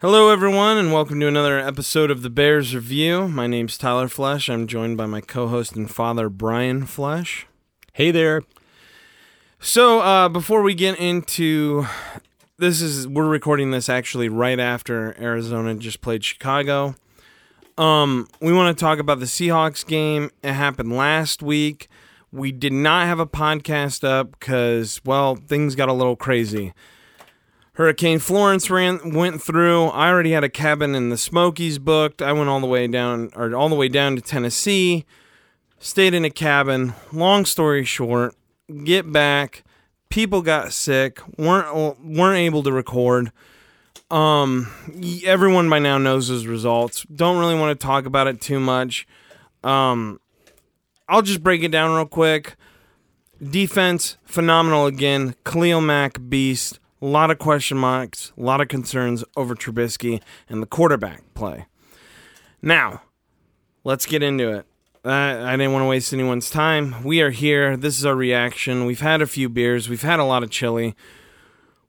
Hello, everyone, and welcome to another episode of the Bears Review. My name's Tyler Flesh. I'm joined by my co-host and father, Brian Flesh. Hey there. So, uh, before we get into this, is we're recording this actually right after Arizona just played Chicago. Um, we want to talk about the Seahawks game. It happened last week. We did not have a podcast up because, well, things got a little crazy. Hurricane Florence ran went through. I already had a cabin in the Smokies booked. I went all the way down or all the way down to Tennessee. Stayed in a cabin. Long story short, get back. People got sick. weren't weren't able to record. Um, everyone by now knows his results. Don't really want to talk about it too much. Um, I'll just break it down real quick. Defense phenomenal again. Khalil Mack beast a lot of question marks, a lot of concerns over Trubisky and the quarterback play. Now, let's get into it. I, I didn't want to waste anyone's time. We are here. This is our reaction. We've had a few beers. We've had a lot of chili.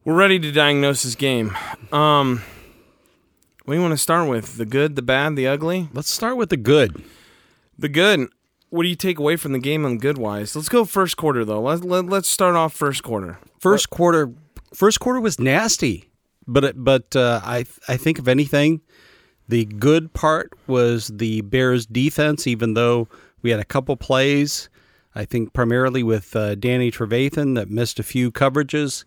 We're ready to diagnose this game. Um, what do you want to start with? The good, the bad, the ugly? Let's start with the good. The good. What do you take away from the game on good wise? Let's go first quarter though. Let, let, let's start off first quarter. First quarter first quarter was nasty, but but uh, I I think if anything, the good part was the Bears defense. Even though we had a couple plays, I think primarily with uh, Danny Trevathan that missed a few coverages.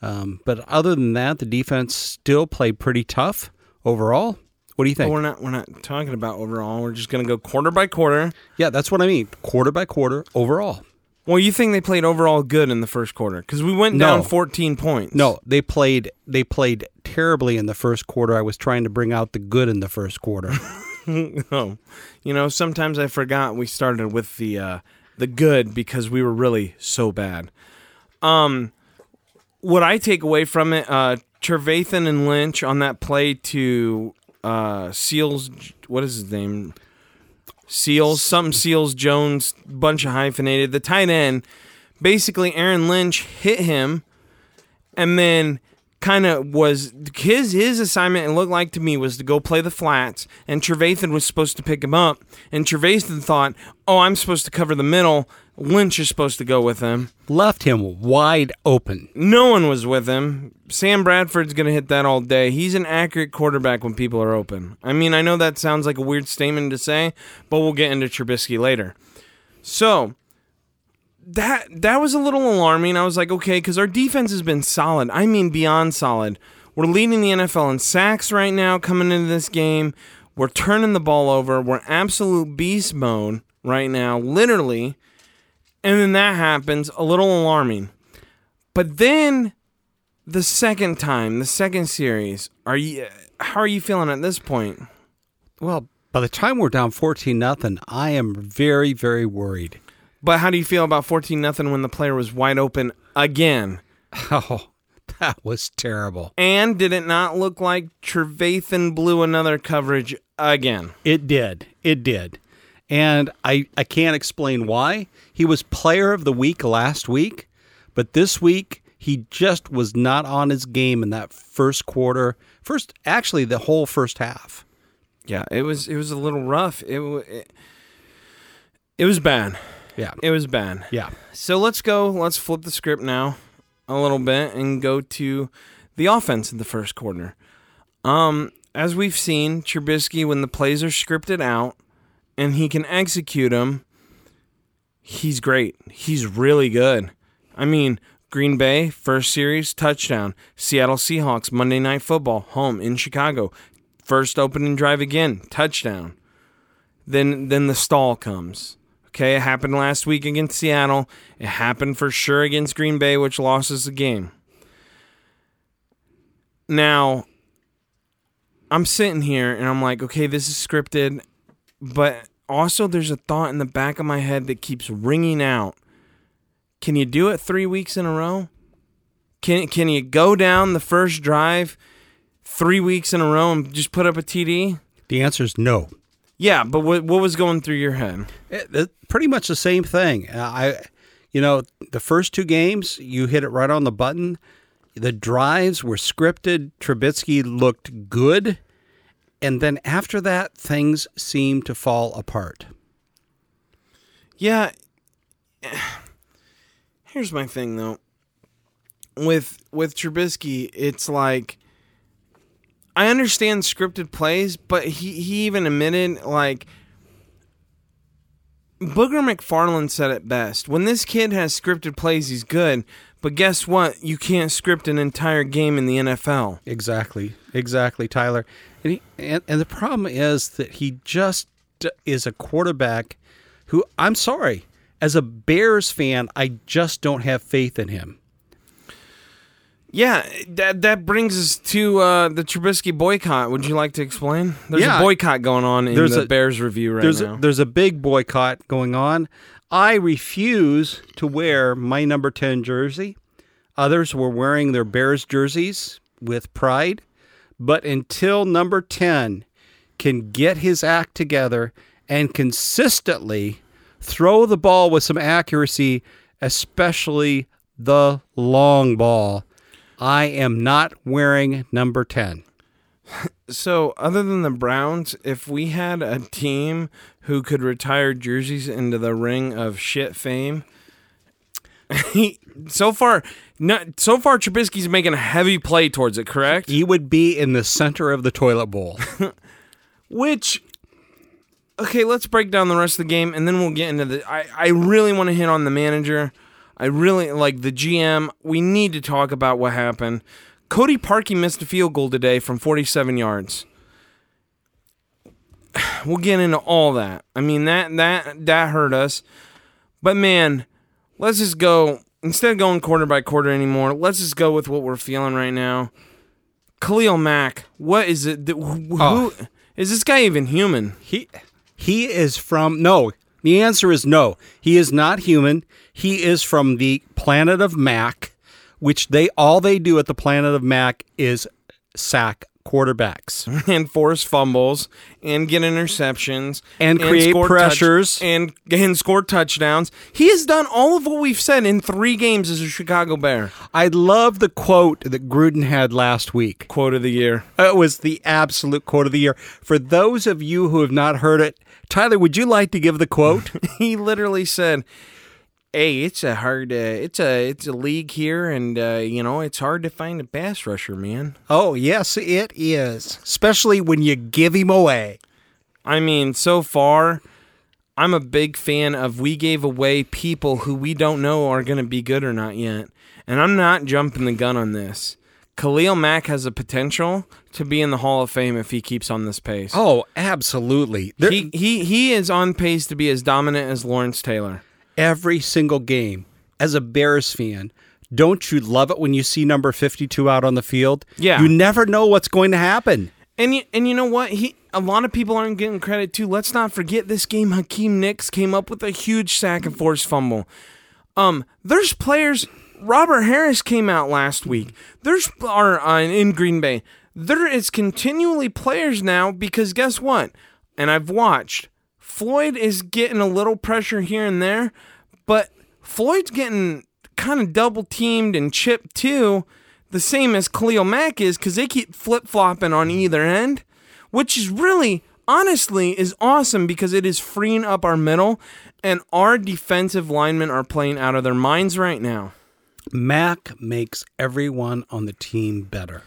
Um, but other than that, the defense still played pretty tough overall. What do you think? Well, we're not we're not talking about overall. We're just going to go quarter by quarter. Yeah, that's what I mean. Quarter by quarter overall. Well, you think they played overall good in the first quarter because we went down 14 points. No, they played they played terribly in the first quarter. I was trying to bring out the good in the first quarter. oh, you know, sometimes I forgot we started with the uh, the good because we were really so bad. Um, what I take away from it, uh, Trevathan and Lynch on that play to uh, Seals, what is his name? Seals, some Seals Jones, bunch of hyphenated. The tight end, basically, Aaron Lynch hit him, and then kind of was his his assignment. It looked like to me was to go play the flats, and Trevathan was supposed to pick him up, and Trevathan thought, "Oh, I'm supposed to cover the middle." Lynch is supposed to go with him. Left him wide open. No one was with him. Sam Bradford's going to hit that all day. He's an accurate quarterback when people are open. I mean, I know that sounds like a weird statement to say, but we'll get into Trubisky later. So, that that was a little alarming. I was like, okay, because our defense has been solid. I mean, beyond solid. We're leading the NFL in sacks right now coming into this game. We're turning the ball over. We're absolute beast mode right now, literally. And then that happens, a little alarming. But then the second time, the second series, are you how are you feeling at this point? Well, by the time we're down 14 nothing, I am very very worried. But how do you feel about 14 nothing when the player was wide open again? Oh, that was terrible. And did it not look like Trevathan blew another coverage again? It did. It did. And I, I can't explain why. He was player of the week last week, but this week he just was not on his game in that first quarter. First, actually, the whole first half. Yeah, it was it was a little rough. It it, it was bad. Yeah, it was bad. Yeah. So let's go. Let's flip the script now a little bit and go to the offense in the first quarter. Um, as we've seen, Trubisky when the plays are scripted out, and he can execute them, he's great. He's really good. I mean, Green Bay, first series, touchdown. Seattle Seahawks, Monday Night Football, home in Chicago. First opening drive again, touchdown. Then then the stall comes. Okay, it happened last week against Seattle. It happened for sure against Green Bay, which lost us the game. Now, I'm sitting here and I'm like, okay, this is scripted but also there's a thought in the back of my head that keeps ringing out. Can you do it 3 weeks in a row? Can can you go down the first drive 3 weeks in a row and just put up a TD? The answer is no. Yeah, but what what was going through your head? Eh, it, it, pretty much the same thing. Uh, I you know, the first two games you hit it right on the button. The drives were scripted. Trubisky looked good. And then after that, things seemed to fall apart. Yeah. Here's my thing though. With with Trubisky, it's like I understand scripted plays, but he, he even admitted like Booger McFarland said it best. When this kid has scripted plays, he's good. But guess what? You can't script an entire game in the NFL. Exactly, exactly, Tyler. And, he, and and the problem is that he just is a quarterback who I'm sorry, as a Bears fan, I just don't have faith in him. Yeah, that that brings us to uh, the Trubisky boycott. Would you like to explain? There's Yeah. a boycott going on in There's the a- Bears review right there's now. a, there's a big boycott going on. I refuse to wear my number 10 jersey. Others were wearing their Bears jerseys with pride, but until number 10 can get his act together and consistently throw the ball with some accuracy, especially the long ball, I am not wearing number 10. So, other than the Browns, if we had a team who could retire jerseys into the ring of shit fame, he, so far, no, so far Trubisky's making a heavy play towards it. Correct? He would be in the center of the toilet bowl. Which, okay, let's break down the rest of the game, and then we'll get into the. I I really want to hit on the manager. I really like the GM. We need to talk about what happened. Cody Parkey missed a field goal today from 47 yards. We'll get into all that. I mean that that that hurt us. But man, let's just go instead of going quarter by quarter anymore. Let's just go with what we're feeling right now. Khalil Mack, what is it? that- Who, Oh. who is this guy even human? He he is from no. The answer is no. He is not human. He is from the planet of Mac, which they all they do at the planet of Mac is sack quarterbacks. and force fumbles and get interceptions And create score pressures. and and score touchdowns. He has done all of what we've said in three games as a Chicago Bear. I love the quote that Gruden had last week. Quote of the year. It was the absolute quote of the year. For those of you who have not heard it, Tyler, would you like to give the quote? He literally said, "Hey, it's a hard, uh, it's a it's a league here, and uh, you know it's hard to find a pass rusher, man. oh, yes, it is. Especially when you give him away. I mean, so far." I'm a big fan of we gave away people who we don't know are going to be good or not yet. And I'm not jumping the gun on this. Khalil Mack has a potential to be in the Hall of Fame if he keeps on this pace. Oh, absolutely. There- he, he he is on pace to be as dominant as Lawrence Taylor. every single game as a Bears fan. Don't you love it when you see number 52 out on the field? Yeah. You never know what's going to happen. And you, and you know what? He a lot of people aren't getting credit too. Let's not forget this game. Hakeem Hicks came up with a huge sack and forced fumble. Um, there's players. Robert Harris came out last week. There's are uh, in Green Bay. There is continually players now because guess what? And I've watched. Floyd is getting a little pressure here and there, but Floyd's getting kind of double teamed and chipped too, the same as Khalil Mack is because they keep flip flopping on either end, which is really, honestly, is awesome because it is freeing up our middle, and our defensive linemen are playing out of their minds right now. Mack makes everyone on the team better.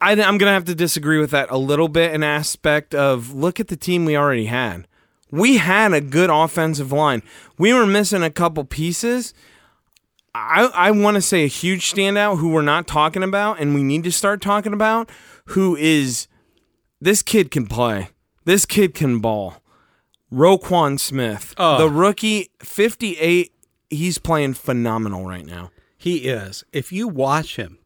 I, am gonna have to disagree with that a little bit. An aspect of look at the team we already had. We had a good offensive line. We were missing a couple pieces. I I want to say a huge standout who we're not talking about, and we need to start talking about. Who is this kid can play? This kid can ball. Roquan Smith, Oh. the rookie, 58. He's playing phenomenal right now. He is. If you watch him,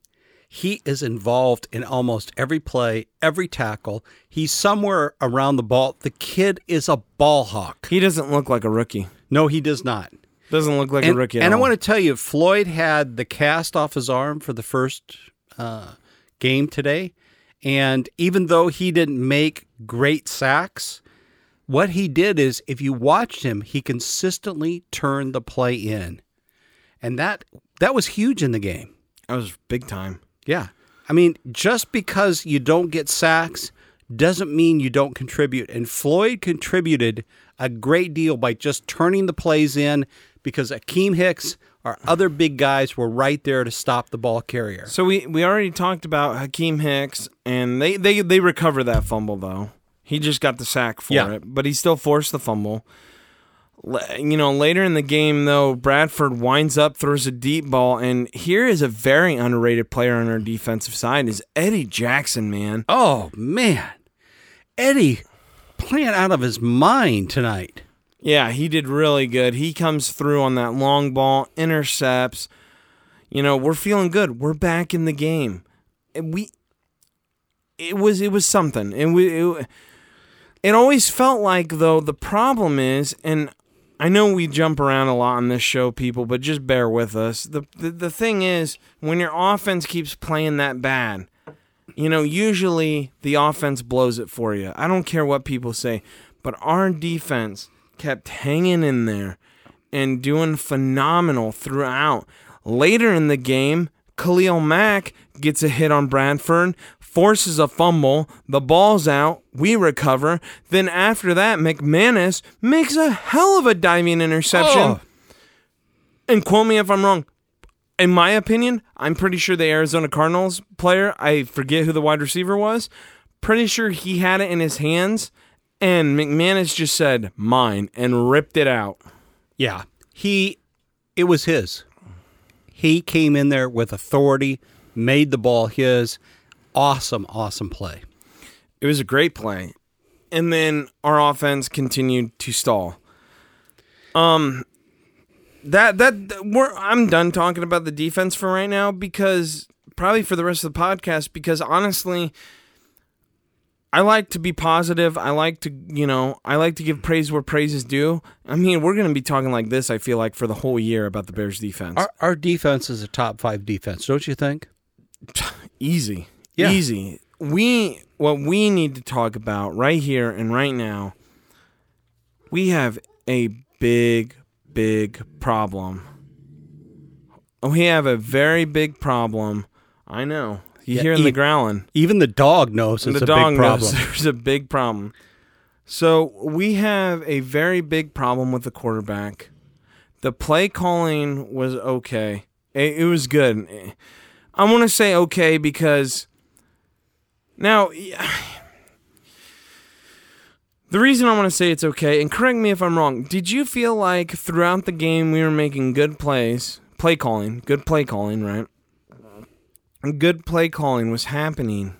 he is involved in almost every play, every tackle. He's somewhere around the ball. The kid is a ball hawk. He doesn't look like a rookie. No, he does not. Doesn't look like and, a rookie. At and I want to tell you, Floyd had the cast off his arm for the first uh, game today. And even though he didn't make great sacks, what he did is if you watched him, he consistently turned the play in. And that that was huge in the game. That was big time. Yeah. I mean, just because you don't get sacks doesn't mean you don't contribute. And Floyd contributed a great deal by just turning the plays in because Akiem Hicks, our other big guys, were right there to stop the ball carrier. So we we already talked about Hakeem Hicks, and they they they recover that fumble though. He just got the sack for Yeah. it, but he still forced the fumble. You know, later in the game though, Bradford winds up, throws a deep ball, and here is a very underrated player on our defensive side is Eddie Jackson, man. Oh, man. Eddie playing out of his mind tonight. Yeah, he did really good. He comes through on that long ball, intercepts. You know, we're feeling good. We're back in the game. And we it was it was something. And we it, it always felt like though the problem is and I know we jump around a lot on this show people, but just bear with us. The the, the thing is when your offense keeps playing that bad, you know, usually the offense blows it for you. I don't care what people say, but our defense kept hanging in there and doing phenomenal throughout. Later in the game, Khalil Mack gets a hit on Bradford, forces a fumble, the ball's out, we recover. Then after that, McManis makes a hell of a diving interception. Oh. And quote me if I'm wrong. In my opinion, I'm pretty sure the Arizona Cardinals player, I forget who the wide receiver was, pretty sure he had it in his hands, and McManis just said, mine, and ripped it out. Yeah. He, it was his. He came in there with authority, made the ball his. Awesome, awesome play. It was a great play. And then our offense continued to stall. Um that that we're I'm done talking about the defense for right now because probably for the rest of the podcast because honestly I like to be positive. I like to, you know, I like to give praise where praise is due. I mean, we're going to be talking like this, I feel like, for the whole year about the Bears defense. Our, our defense is a top five defense, don't you think? Easy. Yeah. Easy. We what we need to talk about right here and right now. We have a big big problem. We have a very big problem. I know. You Yeah, hearing e- the growling. Even the dog knows it's the a dog big problem. knows there's a big problem. So we have a very big problem with the quarterback. The play calling was okay. It, it was good. I want to say okay because now the reason I want to say it's okay, and correct me if I'm wrong. Did you feel like throughout the game we were making good plays, play calling, good play calling, right? Good play calling was happening.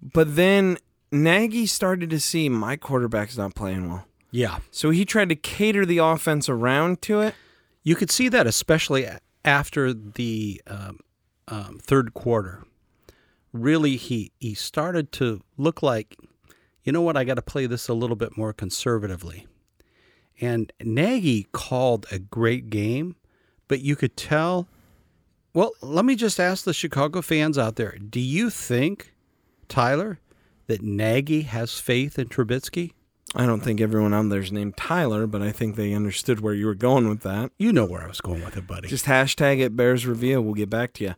But then Nagy started to see my quarterback's not playing well. Yeah. So he tried to cater the offense around to it. You could see that especially after the um, um, third quarter. Really, he, he started to look like, you know what, I got to play this a little bit more conservatively. And Nagy called a great game, but you could tell. Well, let me just ask the Chicago fans out there do you think, Tyler, that Nagy has faith in Trubisky? I don't think everyone on there's named Tyler, but I think they understood where you were going with that. You know where I was going with it, buddy. Just hashtag it Bears Review. We'll get back to you.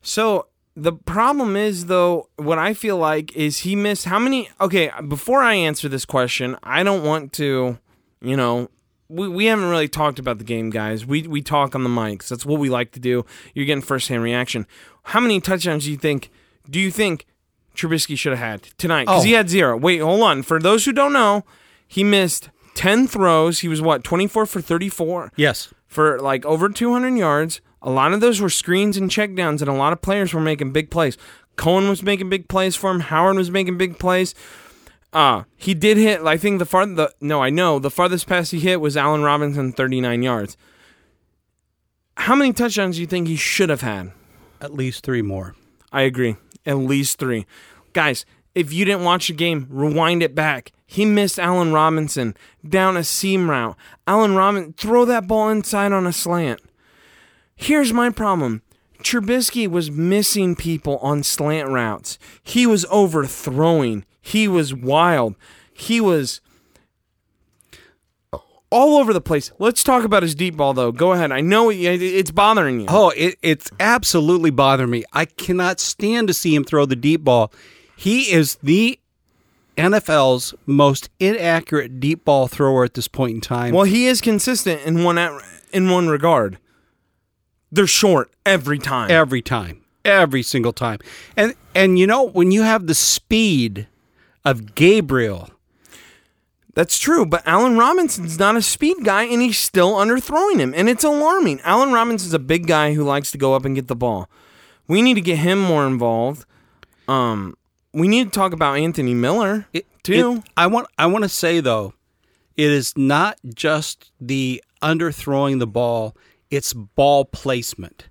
So the problem is, though, what I feel like is he missed how many. Okay, before I answer this question, I don't want to, you know, we, we haven't really talked about the game, guys. We we talk on the mics. That's what we like to do. You're getting first hand reaction. How many touchdowns do you think? Do you think Trubisky should have had tonight? Because Oh. he had zero. Wait, hold on. For those who don't know, he missed ten throws. He was what 24 for 34 yes. for like over 200 yards. A lot of those were screens and checkdowns, and a lot of players were making big plays. Cohen was making big plays for him. Howard was making big plays. Uh, he did hit. I think the far the no, I know the farthest pass he hit was Allen Robinson, 39 yards. How many touchdowns do you think he should have had? At least three more. I agree. At least three. Guys, if you didn't watch the game, rewind it back. He missed Allen Robinson down a seam route. Allen Robinson, throw that ball inside on a slant. Here's my problem. Trubisky was missing people on slant routes. He was overthrowing. He was wild. He was all over the place. Let's talk about his deep ball though. Go ahead. I know it's bothering you. Oh, it, it's absolutely bothering me. I cannot stand to see him throw the deep ball. He is the NFL's most inaccurate deep ball thrower at this point in time. Well, he is consistent in one at- in one regard. They're short every time. every time, every single time. And and you know when you have the speed of Gabriel, That's true, but Allen Robinson's not a speed guy, and he's still underthrowing him, and it's alarming. Allen Robinson's a big guy who likes to go up and get the ball. We need to get him more involved. Um, we need to talk about Anthony Miller it, too. it- I want I want to say though, it is not just the underthrowing the ball; it's ball placement.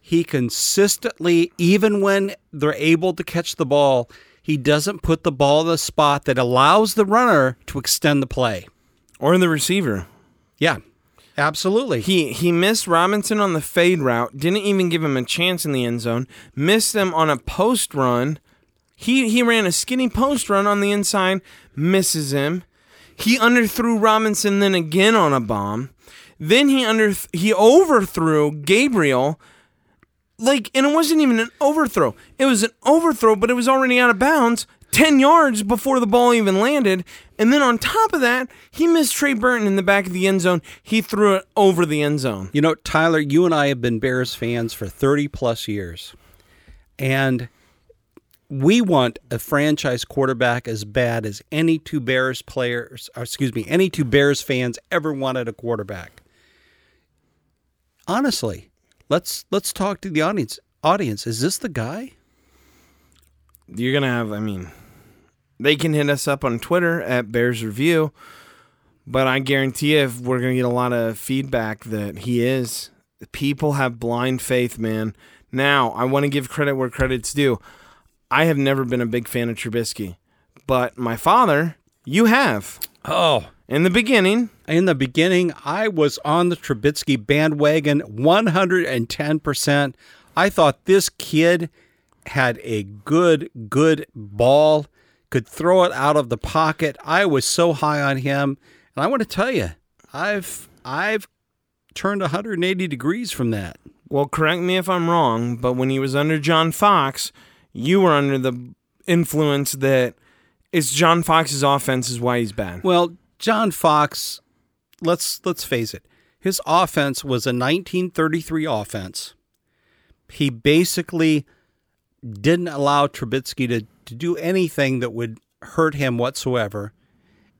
He consistently, even when they're able to catch the ball, he doesn't put the ball in the spot that allows the runner to extend the play. or the receiver. Yeah, absolutely. He he missed Robinson on the fade route. Didn't even give him a chance in the end zone. Missed them on a post run. He he ran a skinny post run on the inside. Misses him. He underthrew Robinson then again on a bomb. Then he under he overthrew Gabriel. Like and it wasn't even an overthrow. It was an overthrow, but it was already out of bounds. 10 yards before the ball even landed. And then on top of that, he missed Trey Burton in the back of the end zone. He threw it over the end zone. You know, Tyler, you and I have been Bears fans for 30 plus years. And we want a franchise quarterback as bad as any two Bears players, excuse me, any two Bears fans ever wanted a quarterback. Honestly, let's let's talk to the audience. Audience, is this the guy? You're going to have, I mean, they can hit us up on Twitter at Bears Review. But I guarantee if we're going to get a lot of feedback that he is, people have blind faith, man. Now, I want to give credit where credit's due. I have never been a big fan of Trubisky, but my father, you have. Oh, In the beginning, in the beginning, I was on the Trubisky bandwagon 110%. I thought this kid had a good, good ball, could throw it out of the pocket. I was so high on him. And I want to tell you, I've I've turned 180 degrees from that. well, correct me if I'm wrong, but when he was under John Fox, you were under the influence that it's John Fox's offense is why he's bad. Well, John Fox, let's let's face it. His offense was a 1933 offense. He basically didn't allow Trubisky to, to do anything that would hurt him whatsoever.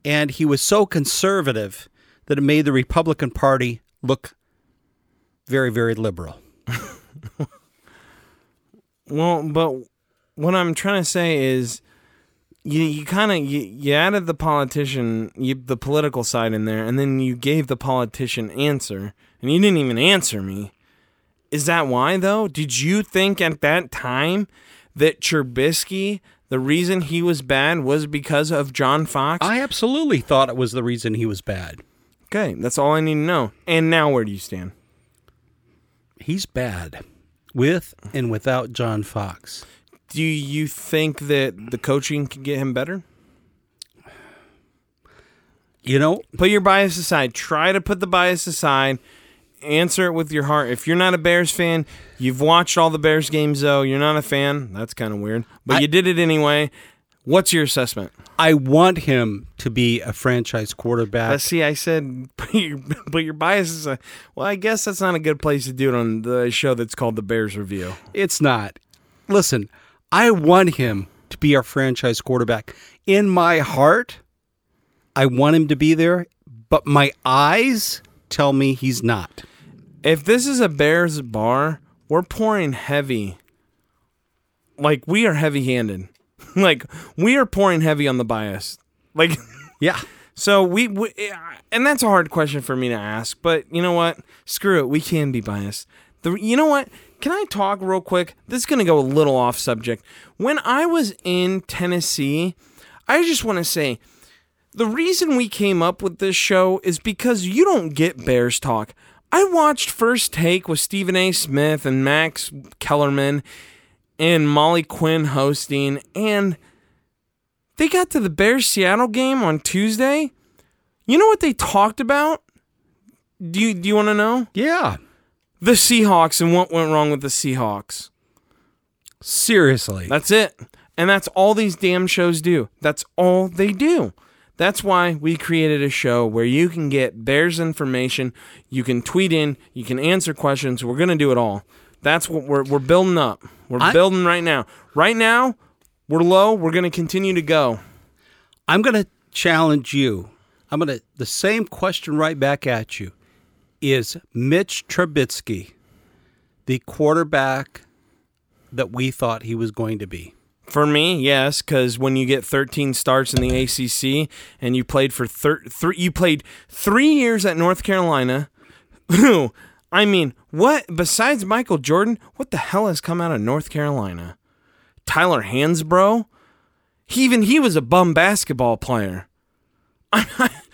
And he was so conservative that it made the Republican Party look very, very liberal. Well, but what I'm trying to say is you you kind of you, you added the politician you, the political side in there and then you gave the politician answer and you didn't even answer me. Is that why though? Did you think at that time that Trubisky the reason he was bad was because of John Fox? I absolutely thought it was the reason he was bad. okay, that's all I need to know. And now where do you stand? He's bad with and without John Fox. Do you think that the coaching can get him better? You know, put your bias aside. Try to put the bias aside. Answer it with your heart. If you're not a Bears fan, you've watched all the Bears games though. You're not a fan. That's kind of weird, but I- you did it anyway. What's your assessment? I want him to be a franchise quarterback. Uh, see, I said put your, put your bias aside. Well, I guess that's not a good place to do it on the show that's called the Bears Review. It's not. Listen, I want him to be our franchise quarterback. In my heart, I want him to be there, but my eyes tell me he's not. If this is a Bears bar, we're pouring heavy. Like we are heavy-handed. like we are pouring heavy on the bias. Like Yeah. So we, we, and that's a hard question for me to ask, but you know what? Screw it. We can be biased. The, you know what? Can I talk real quick? This is going to go a little off subject. When I was in Tennessee, I just want to say the reason we came up with this show is because you don't get Bears talk. I watched First Take with Stephen A. Smith and Max Kellerman and Molly Quinn hosting, and they got to the Bears Seattle game on Tuesday. You know what they talked about? Do you do you want to know? Yeah. The Seahawks and what went wrong with the Seahawks. Seriously. That's it. And that's all these damn shows do. That's all they do. That's why we created a show where you can get Bears information, you can tweet in, you can answer questions. We're going to do it all. That's what we're we're building up. We're I- building right now. Right now, we're low. We're going to continue to go. I'm going to challenge you. I'm going to the same question right back at you. Is Mitch Trubisky the quarterback that we thought he was going to be? For me, yes, because when you get 13 starts in the ACC and you played for thir- three, you played three years at North Carolina. I mean, what besides Michael Jordan? What the hell has come out of North Carolina? Tyler Hansbrough. He, even he was a bum basketball player.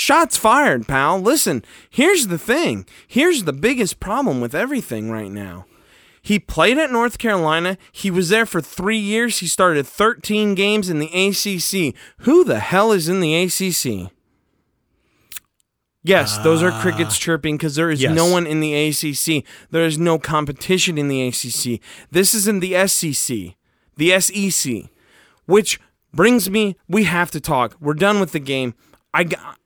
Shots fired, pal. Listen, here's the thing. Here's the biggest problem with everything right now. He played at North Carolina. He was there for three years. He started 13 games in the ACC. Who the hell is in the ACC? Yes, those are crickets ah. chirping because there is yes. no one in the ACC. There is no competition in the ACC. This is in the SEC, the SEC, which brings me. We have to talk. We're done with the game. I got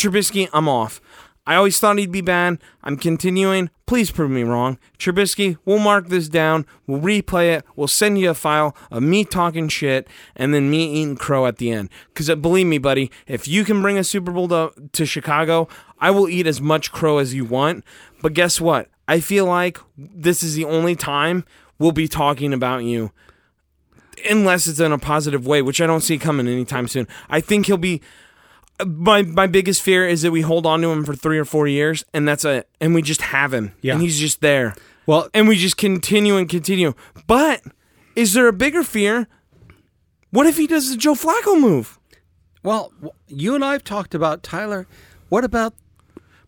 Trubisky. I'm off. I always thought he'd be bad. I'm continuing. Please prove me wrong. Trubisky, we'll mark this down. We'll replay it. We'll send you a file of me talking shit and then me eating crow at the end. Because uh, believe me, buddy, if you can bring a Super Bowl to, to Chicago, I will eat as much crow as you want. But guess what? I feel like this is the only time we'll be talking about you unless it's in a positive way, which I don't see coming anytime soon. I think he'll be my my biggest fear is that we hold on to him for three or four years, and that's it, and we just have him, Yeah. and he's just there, Well, and we just continue and continue. But is there a bigger fear? What if he does the Joe Flacco move? well, you and I've talked about Tyler. What about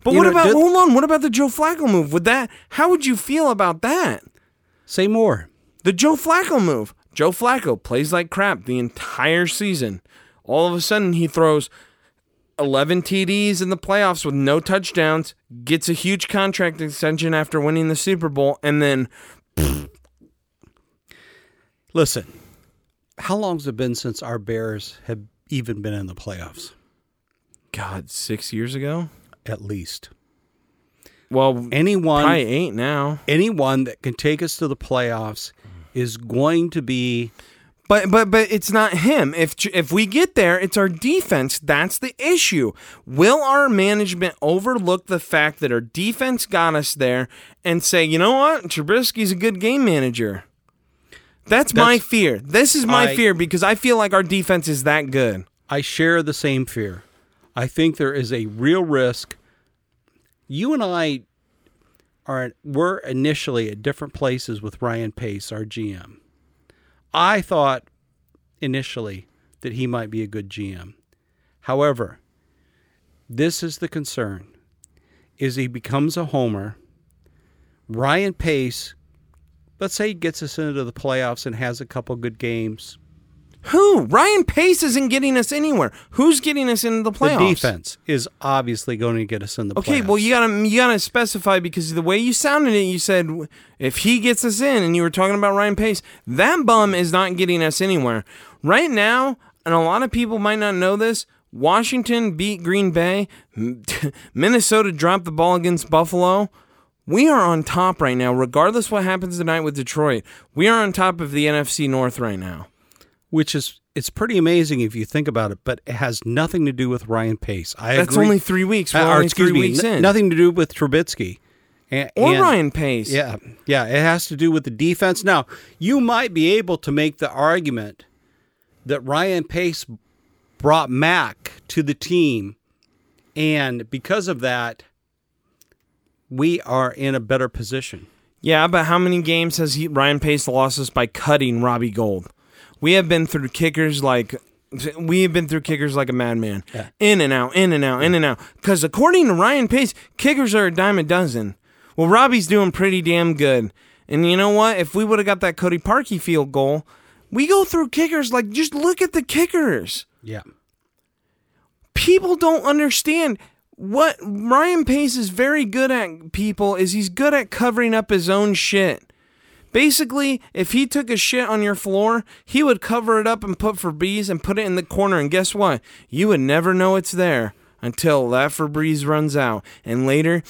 But what know, about did- hold on? What about the Joe Flacco move? Would that? How would you feel about that? say more? The Joe Flacco move. Joe Flacco plays like crap the entire season. All of a sudden, he throws 11 TDs in the playoffs with no touchdowns, gets a huge contract extension after winning the Super Bowl, and then Listen, how long's it been since our Bears have even been in the playoffs? God, six years ago. At least Well, anyone, I ain't now. anyone that can take us to the playoffs is going to be But but but it's not him. If if we get there, it's our defense. That's the issue. Will our management overlook the fact that our defense got us there and say, you know what, Trubisky's a good game manager? That's, my fear. This is my I- fear because I feel like our defense is that good. I share the same fear. I think there is a real risk. You and I are were initially at different places with Ryan Pace, our GM. I thought initially that he might be a good GM. However, this is the concern is he becomes a homer. Ryan Pace, let's say he gets us into the playoffs and has a couple good games. Who? Ryan Pace isn't getting us anywhere. Who's getting us into the playoffs? The defense is obviously going to get us in the Okay, playoffs. Okay, well you gotta you gotta specify because the way you sounded it, you said if he gets us in, and you were talking about Ryan Pace, that bum is not getting us anywhere right now. And a lot of people might not know this. Washington beat Green Bay. Minnesota dropped the ball against Buffalo. We are on top right now, regardless what happens tonight with Detroit. We are on top of the NFC North right now. Which is it's pretty amazing if you think about it, but it has nothing to do with Ryan Pace. I That's agree. only three weeks. We're Uh, only excuse three me, weeks n- in. nothing to do with Trubisky and, or and- Ryan Pace. Yeah, yeah, it has to do with the defense. Now, you might be able to make the argument that Ryan Pace brought Mack to the team, and because of that, we are in a better position. Yeah, but how many games has he, Ryan Pace lost us by cutting Robbie Gould? We have been through kickers like we have been through kickers like a madman, Yeah. in and out, in and out, in and out. Because according to Ryan Pace, kickers are a dime a dozen. Well, Robbie's doing pretty damn good. And you know what? If we would have got that Cody Parkey field goal, we go through kickers like just look at the kickers. Yeah. people don't understand what Ryan Pace is very good at people is he's good at covering up his own shit. Basically, if he took a shit on your floor, he would cover it up and put Febreze and put it in the corner. And guess what? You would never know it's there until that Febreze runs out. And later,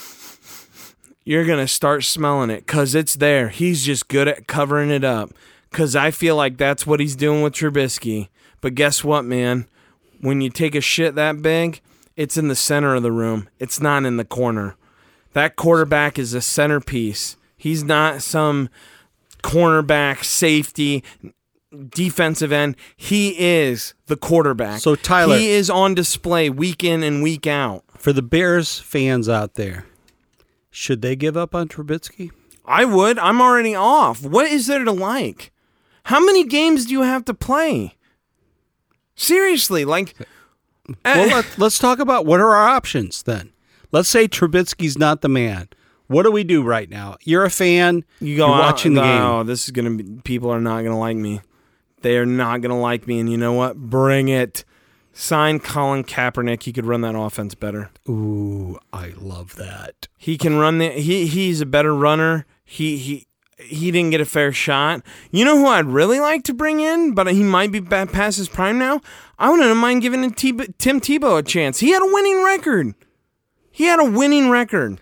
you're going to start smelling it because it's there. He's just good at covering it up. Because I feel like that's what he's doing with Trubisky. But guess what, man? When you take a shit that big, it's in the center of the room, it's not in the corner. That quarterback is a centerpiece. He's not some cornerback, safety, defensive end. He is the quarterback. So, Tyler- he is on display week in and week out. For the Bears fans out there, should they give up on Trubisky? I would. I'm already off. What is there to like? How many games do you have to play? Seriously, like. Well, eh, let's talk about what are our options then. Let's say Trubisky's not the man. What do we do right now? You're a fan. you go watching the game. No, this is gonna be. People are not gonna like me. They are not gonna like me. And you know what? Bring it. Sign Colin Kaepernick. He could run that offense better. Ooh, I love that. He can run the. He he's a better runner. He he. He didn't get a fair shot. You know who I'd really like to bring in, but he might be past his prime now. I wouldn't mind giving Tim Tebow a chance. He had a winning record. He had a winning record.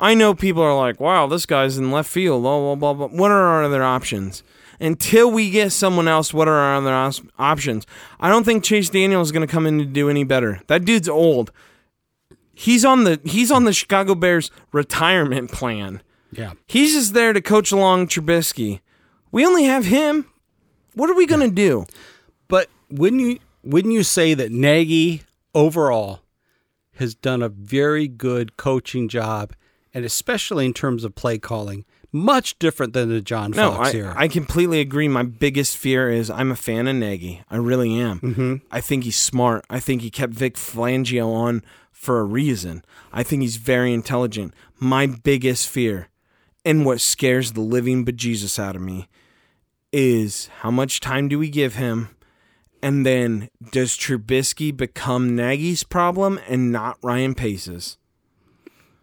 I know people are like, "Wow, this guy's in left field." Blah blah blah. blah. What are our other options? Until we get someone else, what are our other os- options? I don't think Chase Daniel is going to come in to do any better. That dude's old. He's on the he's on the Chicago Bears retirement plan. Yeah. He's just there to coach along Trubisky. We only have him. What are we going to do? But wouldn't you wouldn't you say that Nagy overall has done a very good coaching job, and especially in terms of play calling, much different than the John No, Fox I, era. I completely agree. My biggest fear is I'm a fan of Nagy. I really am. Mm-hmm. I think he's smart. I think he kept Vic Fangio on for a reason. I think he's very intelligent. My biggest fear, and what scares the living bejesus out of me, is how much time do we give him? And then does Trubisky become Nagy's problem and not Ryan Pace's?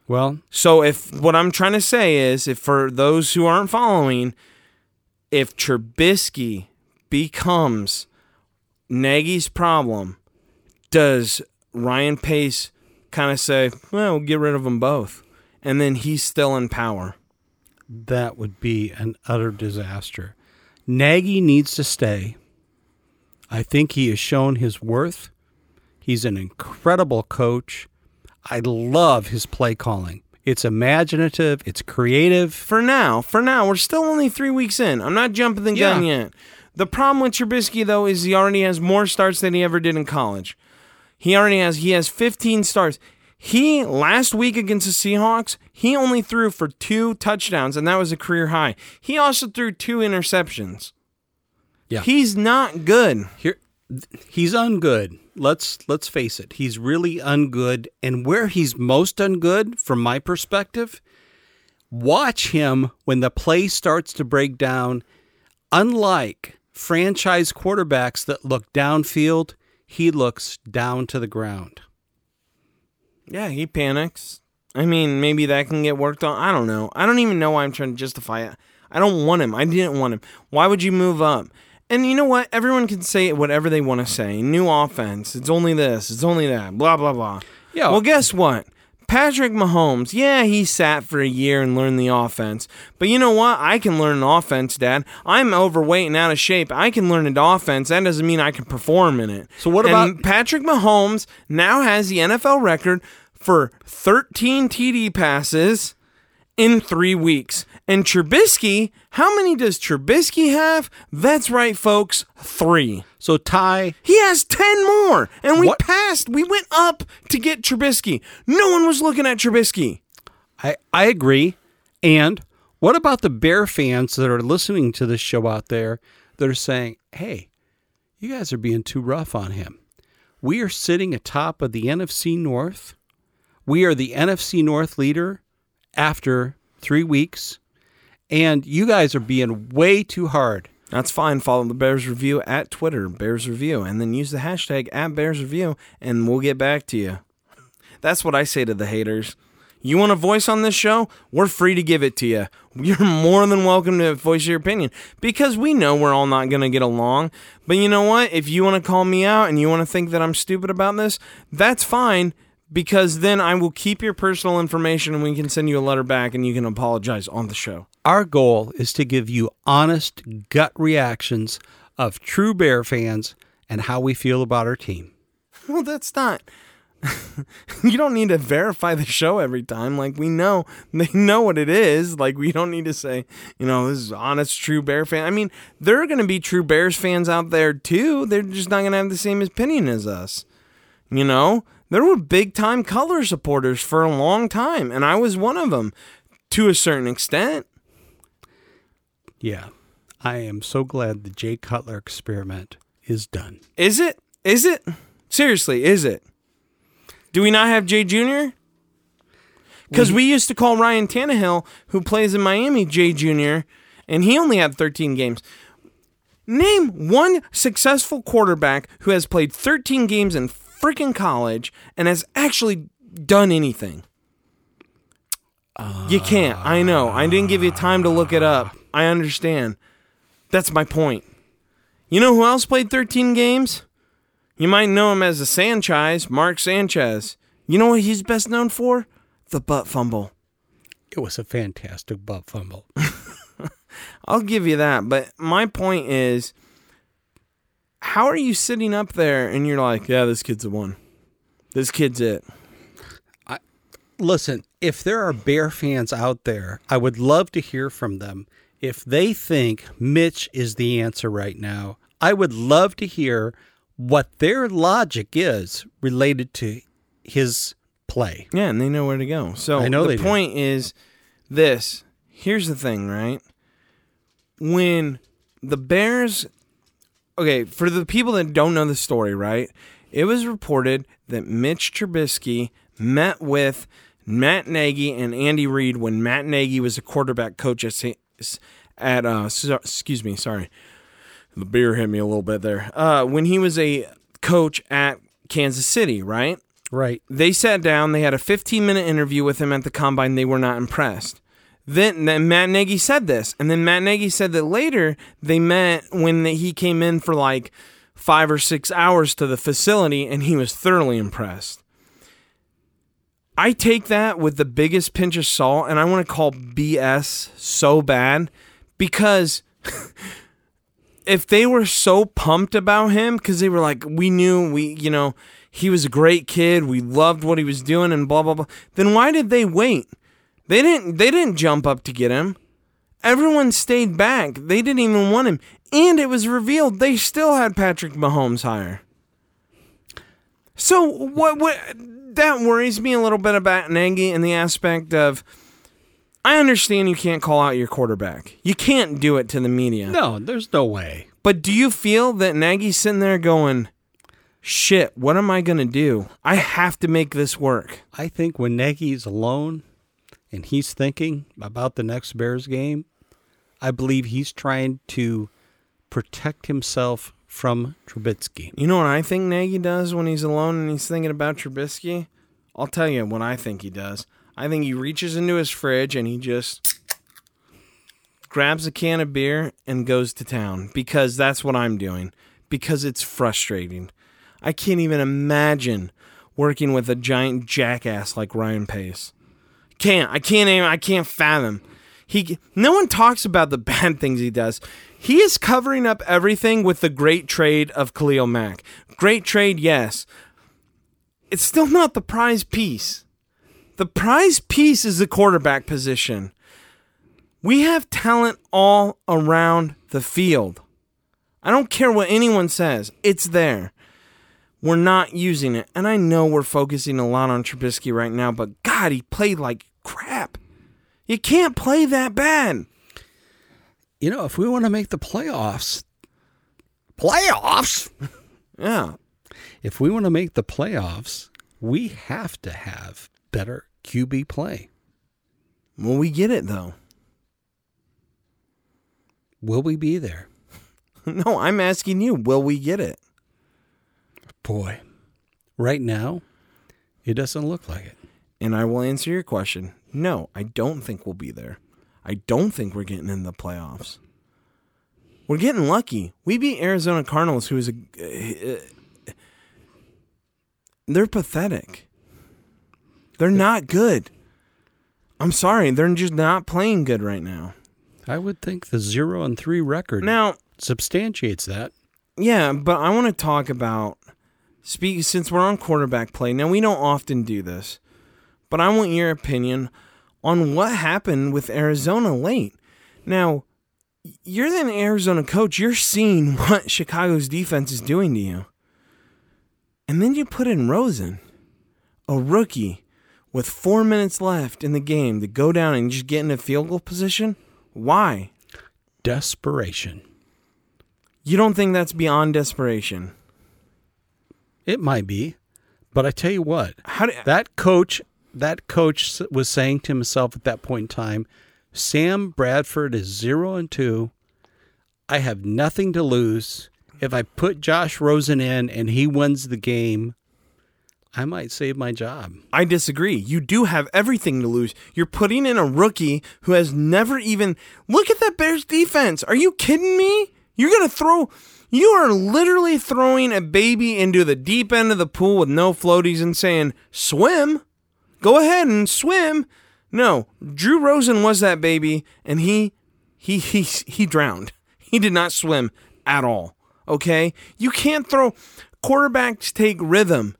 Well, So if what I'm trying to say is, if for those who aren't following, if Trubisky becomes Nagy's problem, does Ryan Pace kind of say, "Well, we'll get rid of them both," and then he's still in power? that would be an utter disaster. Nagy needs to stay. I think he has shown his worth. He's an incredible coach. I love his play calling. It's imaginative, it's creative. For now, for now, we're still only three weeks in. I'm not jumping the gun Yeah. yet. The problem with Trubisky though is he already has more starts than he ever did in college. He already has he has 15 starts. He last week against the Seahawks, he only threw for two touchdowns, and that was a career high. He also threw two interceptions. Yeah. He's not good. Here he's ungood. Let's let's face it. He's really ungood and where he's most ungood from my perspective, watch him when the play starts to break down. Unlike franchise quarterbacks that look downfield, he looks down to the ground. Yeah, he panics. I mean, maybe that can get worked on. I don't know. I don't even know why I'm trying to justify it. I don't want him. I didn't want him. Why would you move up? And you know what? Everyone can say whatever they want to say. New offense. It's only this. It's only that. Blah, blah, blah. Yeah. Well, guess what? Patrick Mahomes, yeah, he sat for a year and learned the offense. But you know what? I can learn an offense, Dad. I'm overweight and out of shape. I can learn an offense. That doesn't mean I can perform in it. So what And about- Patrick Mahomes now has the NFL record for 13 TD passes in three weeks. And Trubisky, how many does Trubisky have? That's right, folks, three. So Ty, He has 10 more. And we What- passed. We went up to get Trubisky. No one was looking at Trubisky. I, I agree. And what about the Bear fans that are listening to this show out there that are saying, hey, you guys are being too rough on him? We are sitting atop of the NFC North. We are the NFC North leader after three weeks. And you guys are being way too hard That's fine. Follow the Bears Review at Twitter, Bears Review, and then use the hashtag at Bears Review, and we'll get back to you. That's what I say to the haters. You want a voice on this show? We're free to give it to you. You're more than welcome to voice your opinion because we know we're all not going to get along. But you know what? If you want to call me out and you want to think that I'm stupid about this, that's fine because then I will keep your personal information and we can send you a letter back and you can apologize on the show. Our goal is to give you honest gut reactions of true Bear fans and how we feel about our team. Well, that's not. you don't need to verify the show every time. Like we know, they know what it is. Like we don't need to say, you know, this is honest, true Bear fan. I mean, there are going to be true Bears fans out there too. They're just not going to have the same opinion as us. You know, there were big time Cutler supporters for a long time, and I was one of them to a certain extent. Yeah, I am so glad the Jay Cutler experiment is done. Is it? Is it? Seriously, is it? Do we not have Jay Jr.? Because we used to call Ryan Tannehill, who plays in Miami, Jay Jr., and he only had 13 games. Name one successful quarterback who has played 13 games in freaking college and has actually done anything. you can't. I know. I didn't give you time to look it up. I understand. That's my point. You know who else played 13 games? You might know him as the Sanchez, Mark Sanchez. You know what he's best known for? The butt fumble. It was a fantastic butt fumble. I'll give you that. But my point is, how are you sitting up there and you're like, yeah, this kid's the one. This kid's it. Listen, if there are Bear fans out there, I would love to hear from them. If they think Mitch is the answer right now, I would love to hear what their logic is related to his play. Yeah, and they know where to go. So I know the they do. point is this. Here's the thing, right? When the Bears okay, for the people that don't know the story, right? It was reported that Mitch Trubisky met with Matt Nagy and Andy Reid when Matt Nagy was a quarterback coach at at uh so, excuse me, sorry. The beer hit me a little bit there. Uh when he was a coach at Kansas City, right? Right. They sat down. They had a 15 minute interview with him at the combine. They were not impressed. Then, then Matt Nagy said this, and then Matt Nagy said that later they met when he came in for like five or six hours to the facility, and he was thoroughly impressed. I take that with the biggest pinch of salt, and I want to call BS so bad because if they were so pumped about him because they were like, we knew we, you know, he was a great kid, we loved what he was doing, and blah blah blah. Then why did they wait? They didn't. They didn't jump up to get him. Everyone stayed back. They didn't even want him, and it was revealed they still had Patrick Mahomes higher. So what? What? That worries me a little bit about Nagy in the aspect of. I understand you can't call out your quarterback. You can't do it to the media. No, there's no way. But do you feel that Nagy's sitting there going, shit, what am I going to do? I have to make this work. I think when Nagy's alone and he's thinking about the next Bears game, I believe he's trying to protect himself from Trubisky. You know what I think Nagy does when he's alone and he's thinking about Trubisky? I'll tell you what I think he does. I think he reaches into his fridge and he just grabs a can of beer and goes to town because that's what I'm doing. Because it's frustrating. I can't even imagine working with a giant jackass like Ryan Pace. Can't. I can't even I can't fathom. He no one talks about the bad things he does. He is covering up everything with the great trade of Khalil Mack. Great trade, yes. It's still not the prize piece. The prize piece is the quarterback position. We have talent all around the field. I don't care what anyone says, it's there. We're not using it. And I know we're focusing a lot on Trubisky right now, but God, he played like crap. You can't play that bad. You know, if we want to make the playoffs, playoffs, Yeah. if we want to make the playoffs, we have to have better QB play. Well, we get it though. Will we be there? No, I'm asking you, will we get it? Boy, right now, it doesn't look like it. And I will answer your question. No, I don't think we'll be there. I don't think we're getting in the playoffs. We're getting lucky. We beat Arizona Cardinals, who is a. Uh, they're pathetic. They're not good. I'm sorry, they're just not playing good right now. I would think the zero and three record Now, substantiates that. Yeah, but I want to talk about speak since we're on quarterback play. Now we don't often do this, but I want your opinion on what happened with Arizona late. Now, you're the Arizona coach. You're seeing what Chicago's defense is doing to you. And then you put in Rosen, a rookie with 4 minutes left in the game to go down and just get in a field goal position. Why? Desperation. You don't think that's beyond desperation? It might be, but I tell you what, How do, that coach, that coach was saying to himself at that point in time, Sam Bradford is zero and two. I have nothing to lose. If I put Josh Rosen in and he wins the game, I might save my job. I disagree. You do have everything to lose. You're putting in a rookie who has never even look at that Bears defense. Are you kidding me? You're gonna throw. You are literally throwing a baby into the deep end of the pool with no floaties and saying, "Swim, go ahead and swim." No, Drew Rosen was that baby, and he he he he drowned. He did not swim at all. Okay, you can't throw. Quarterbacks take rhythm.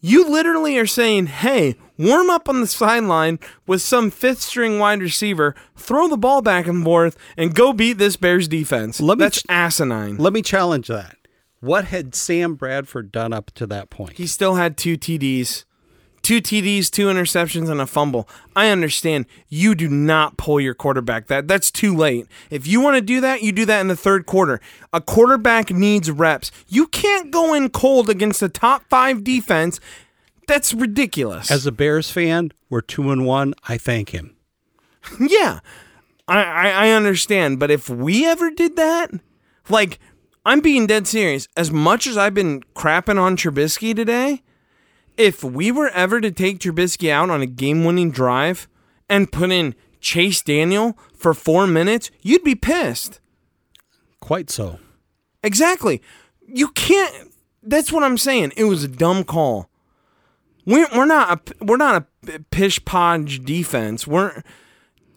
You literally are saying, hey, warm up on the sideline with some fifth string wide receiver, throw the ball back and forth, and go beat this Bears defense. Let me That's ch- asinine. Let me challenge that. What had Sam Bradford done up to that point? He still had two TDs. Two TDs, two interceptions, and a fumble. I understand you do not pull your quarterback. That that's too late. If you want to do that, you do that in the third quarter. A quarterback needs reps. You can't go in cold against a top five defense. That's ridiculous. As a Bears fan, we're two and one. I thank him. Yeah, I, I I understand, but if we ever did that, like I'm being dead serious. As much as I've been crapping on Trubisky today, if we were ever to take Trubisky out on a game-winning drive and put in Chase Daniel for four minutes, you'd be pissed. Quite so. Exactly. You can't. That's what I'm saying. It was a dumb call. We're we're not a we're not a pish podge defense. We're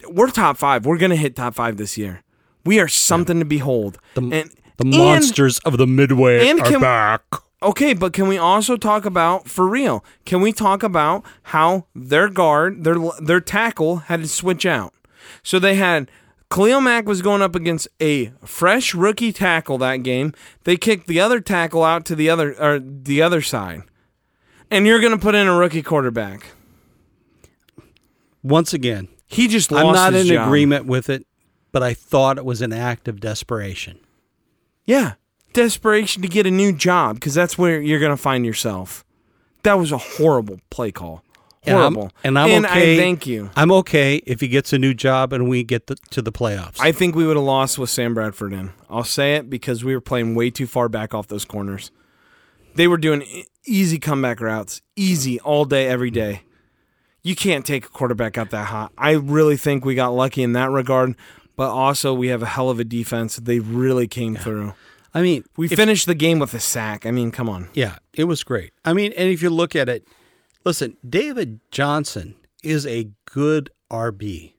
we're top five. We're gonna hit top five this year. We are something to behold. The, and the and- monsters of the Midway and are can- back. Okay, but can we also talk about for real? Can we talk about how their guard, their their tackle had to switch out? So they had Khalil Mack was going up against a fresh rookie tackle that game. They kicked the other tackle out to the other or the other side. And you're going to put in a rookie quarterback. Once again, He just lost I'm not in job. agreement with it, but I thought it was an act of desperation. Yeah, desperation to get a new job because that's where you're going to find yourself. That was a horrible play call. And I'm- Horrible. and I'm okay. I thank you. I'm okay if he gets a new job and we get the, to the playoffs. I think we would have lost with Sam Bradford in. I'll say it because we were playing way too far back off those corners. They were doing easy comeback routes, easy all day, every day. You can't take a quarterback out that hot. I really think we got lucky in that regard, but also we have a hell of a defense. They really came through. I mean, We finished the game with a sack. I mean, come on. Yeah, it was great. I mean, and if you look at it, listen, David Johnson is a good RB.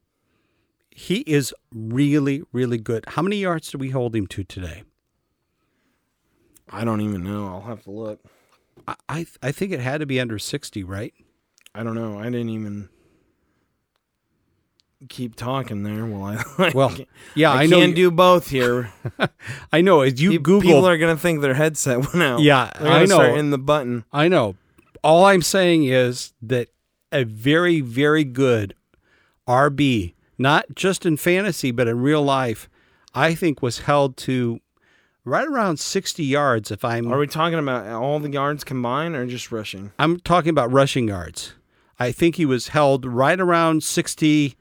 He is really, really good. How many yards did we hold him to today? I don't even know. I'll have to look. I I, I think it had to be under sixty, right? I don't know. I didn't even keep talking there. Well, I Well, yeah, I, I, know. can't you- do both here. I know. As you Pe- Google, People are gonna think their headset went out. Yeah, I know. In the button. I know. All I'm saying is that a very, very good RB, not just in fantasy, but in real life, I think was held to right around 60 yards. If I'm, Are we talking about all the yards combined or just rushing? I'm talking about rushing yards. I think he was held right around 60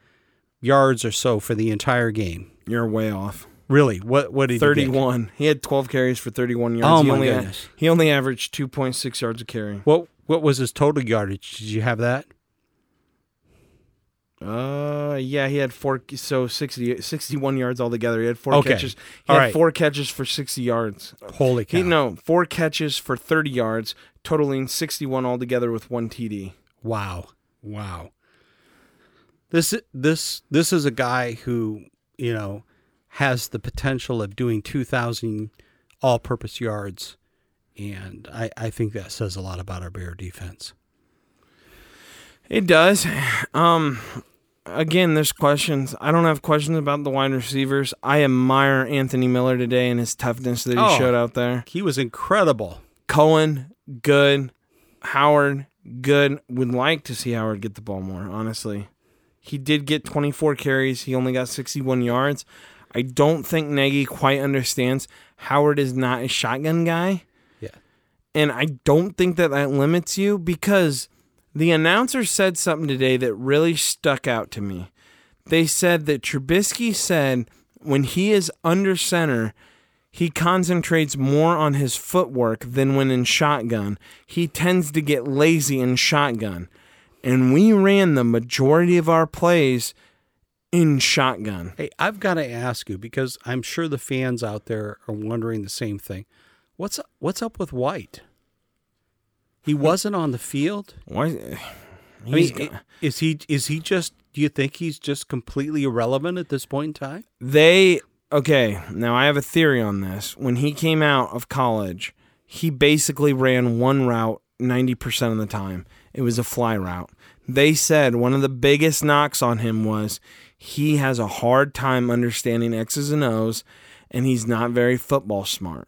yards or so for the entire game. You're way off. Really? What what did he 31. He had 12 carries for 31 yards. Oh, he my only goodness. he only averaged 2.6 yards a carry. What what was his total yardage? Did you have that? Uh, yeah, he had four, so 60, 61 yards altogether. He had four Okay. catches. He All had right. four catches for 60 yards. Holy cow. He no, four catches for 30 yards, totaling 61 altogether with one TD. Wow. Wow. This this this is a guy who, you know, has the potential of doing 2000 all-purpose yards and I I think that says a lot about our Bear defense. It does. Um, again, there's questions. I don't have questions about the wide receivers. I admire Anthony Miller today and his toughness that he Oh. showed out there. He was incredible. Cohen, good. Howard, good. Would like to see Howard get the ball more, honestly. He did get 24 carries. He only got 61 yards. I don't think Nagy quite understands Howard is not a shotgun guy. Yeah. And I don't think that that limits you because the announcer said something today that really stuck out to me. They said that Trubisky said when he is under center, he concentrates more on his footwork than when in shotgun. He tends to get lazy in shotgun. And we ran the majority of our plays in shotgun. Hey, I've got to ask you because I'm sure the fans out there are wondering the same thing. What's what's up with White? He wasn't on the field. Why? I mean, is he is he just? Do you think he's just completely irrelevant at this point in time? They okay. Now I have a theory on this. When he came out of college, he basically ran one route ninety percent of the time. It was a fly route. They said one of the biggest knocks on him was he has a hard time understanding X's and O's, and he's not very football smart.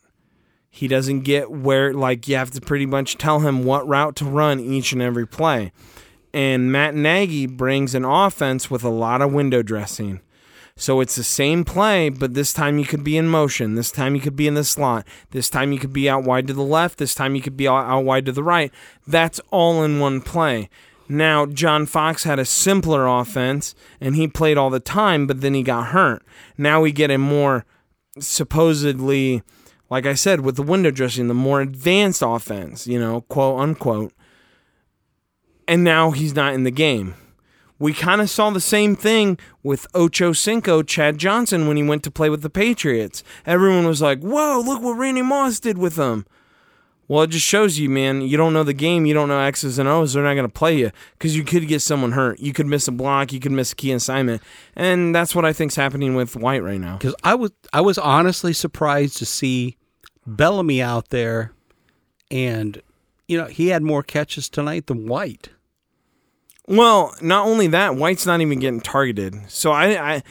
He doesn't get where like you have to pretty much tell him what route to run each and every play. And Matt Nagy brings an offense with a lot of window dressing. So it's the same play, but this time you could be in motion. This time you could be in the slot. This time you could be out wide to the left. This time you could be out, wide to the right. That's all in one play. Now, John Fox had a simpler offense and he played all the time, but then he got hurt. Now we get a more supposedly, like I said, with the window dressing, the more advanced offense, you know, quote unquote. And now he's not in the game. We kind of saw the same thing with Ocho Cinco, Chad Johnson, when he went to play with the Patriots. Everyone was like, whoa, look what Randy Moss did with him. Well, it just shows you, man, you don't know the game, you don't know X's and O's, they're not going to play you because you could get someone hurt. You could miss a block, you could miss a key assignment. And that's what I think's happening with White right now. Because I was I was honestly surprised to see Bellamy out there, and you know he had more catches tonight than White. Well, not only that, White's not even getting targeted. So I, I,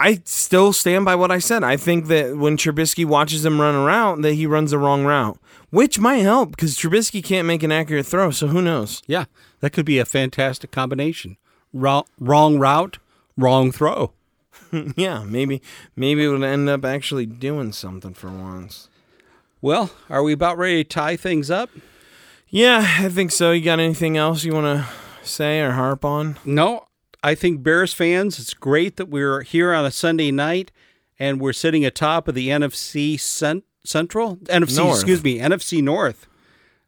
I still stand by what I said. I think that when Trubisky watches him run around, that he runs the wrong route, which might help because Trubisky can't make an accurate throw. So who knows? Yeah, that could be a fantastic combination. Wrong, wrong route, wrong throw. yeah, maybe maybe it would end up actually doing something for once. Well, are we about ready to tie things up? Yeah, I think so. You got anything else you want to say or harp on? No, I think Bears fans, it's great that we're here on a Sunday night and we're sitting atop of the NFC cent- Central, NFC, North. excuse me, NFC North.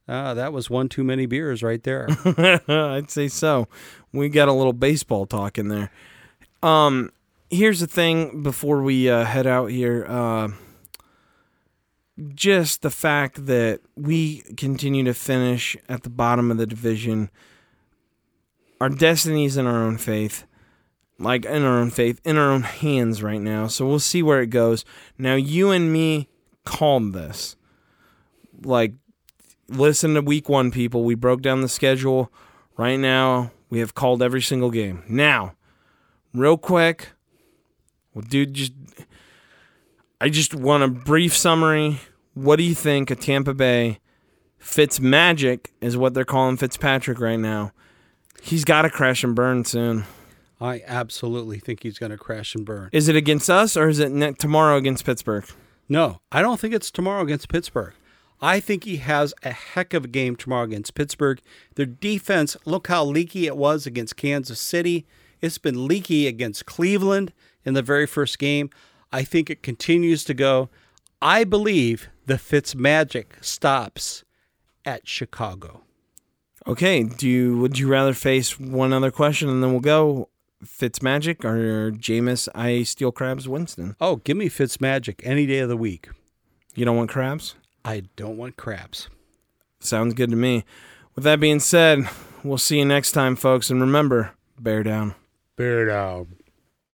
Uh, that was one too many beers right there. I'd say so. We got a little baseball talk in there. Um, here's the thing before we uh, head out here. Uh, just the fact that we continue to finish at the bottom of the division. Our destiny's in our own faith. Like in our own faith, in our own hands right now. So we'll see where it goes. Now, you and me called this. Like, listen to week one, people. We broke down the schedule. Right now, we have called every single game. Now, real quick, well, dude, just I just want a brief summary. What do you think of Tampa Bay? Fitz Magic is what they're calling Fitzpatrick right now. He's got to crash and burn soon. I absolutely think he's going to crash and burn. Is it against us or is it ne- tomorrow against Pittsburgh? No, I don't think it's tomorrow against Pittsburgh. I think he has a heck of a game tomorrow against Pittsburgh. Their defense, look how leaky it was against Kansas City. It's been leaky against Cleveland in the very first game. I think it continues to go. I believe the Fitz magic stops at Chicago. Okay. Do you would you rather face one other question and then we'll go Fitzmagic or Jameis I Steel Crabs Winston? Oh, give me Fitz magic any day of the week. You don't want crabs? I don't want crabs. Sounds good to me. With that being said, we'll see you next time, folks, and remember, bear down. Bear down.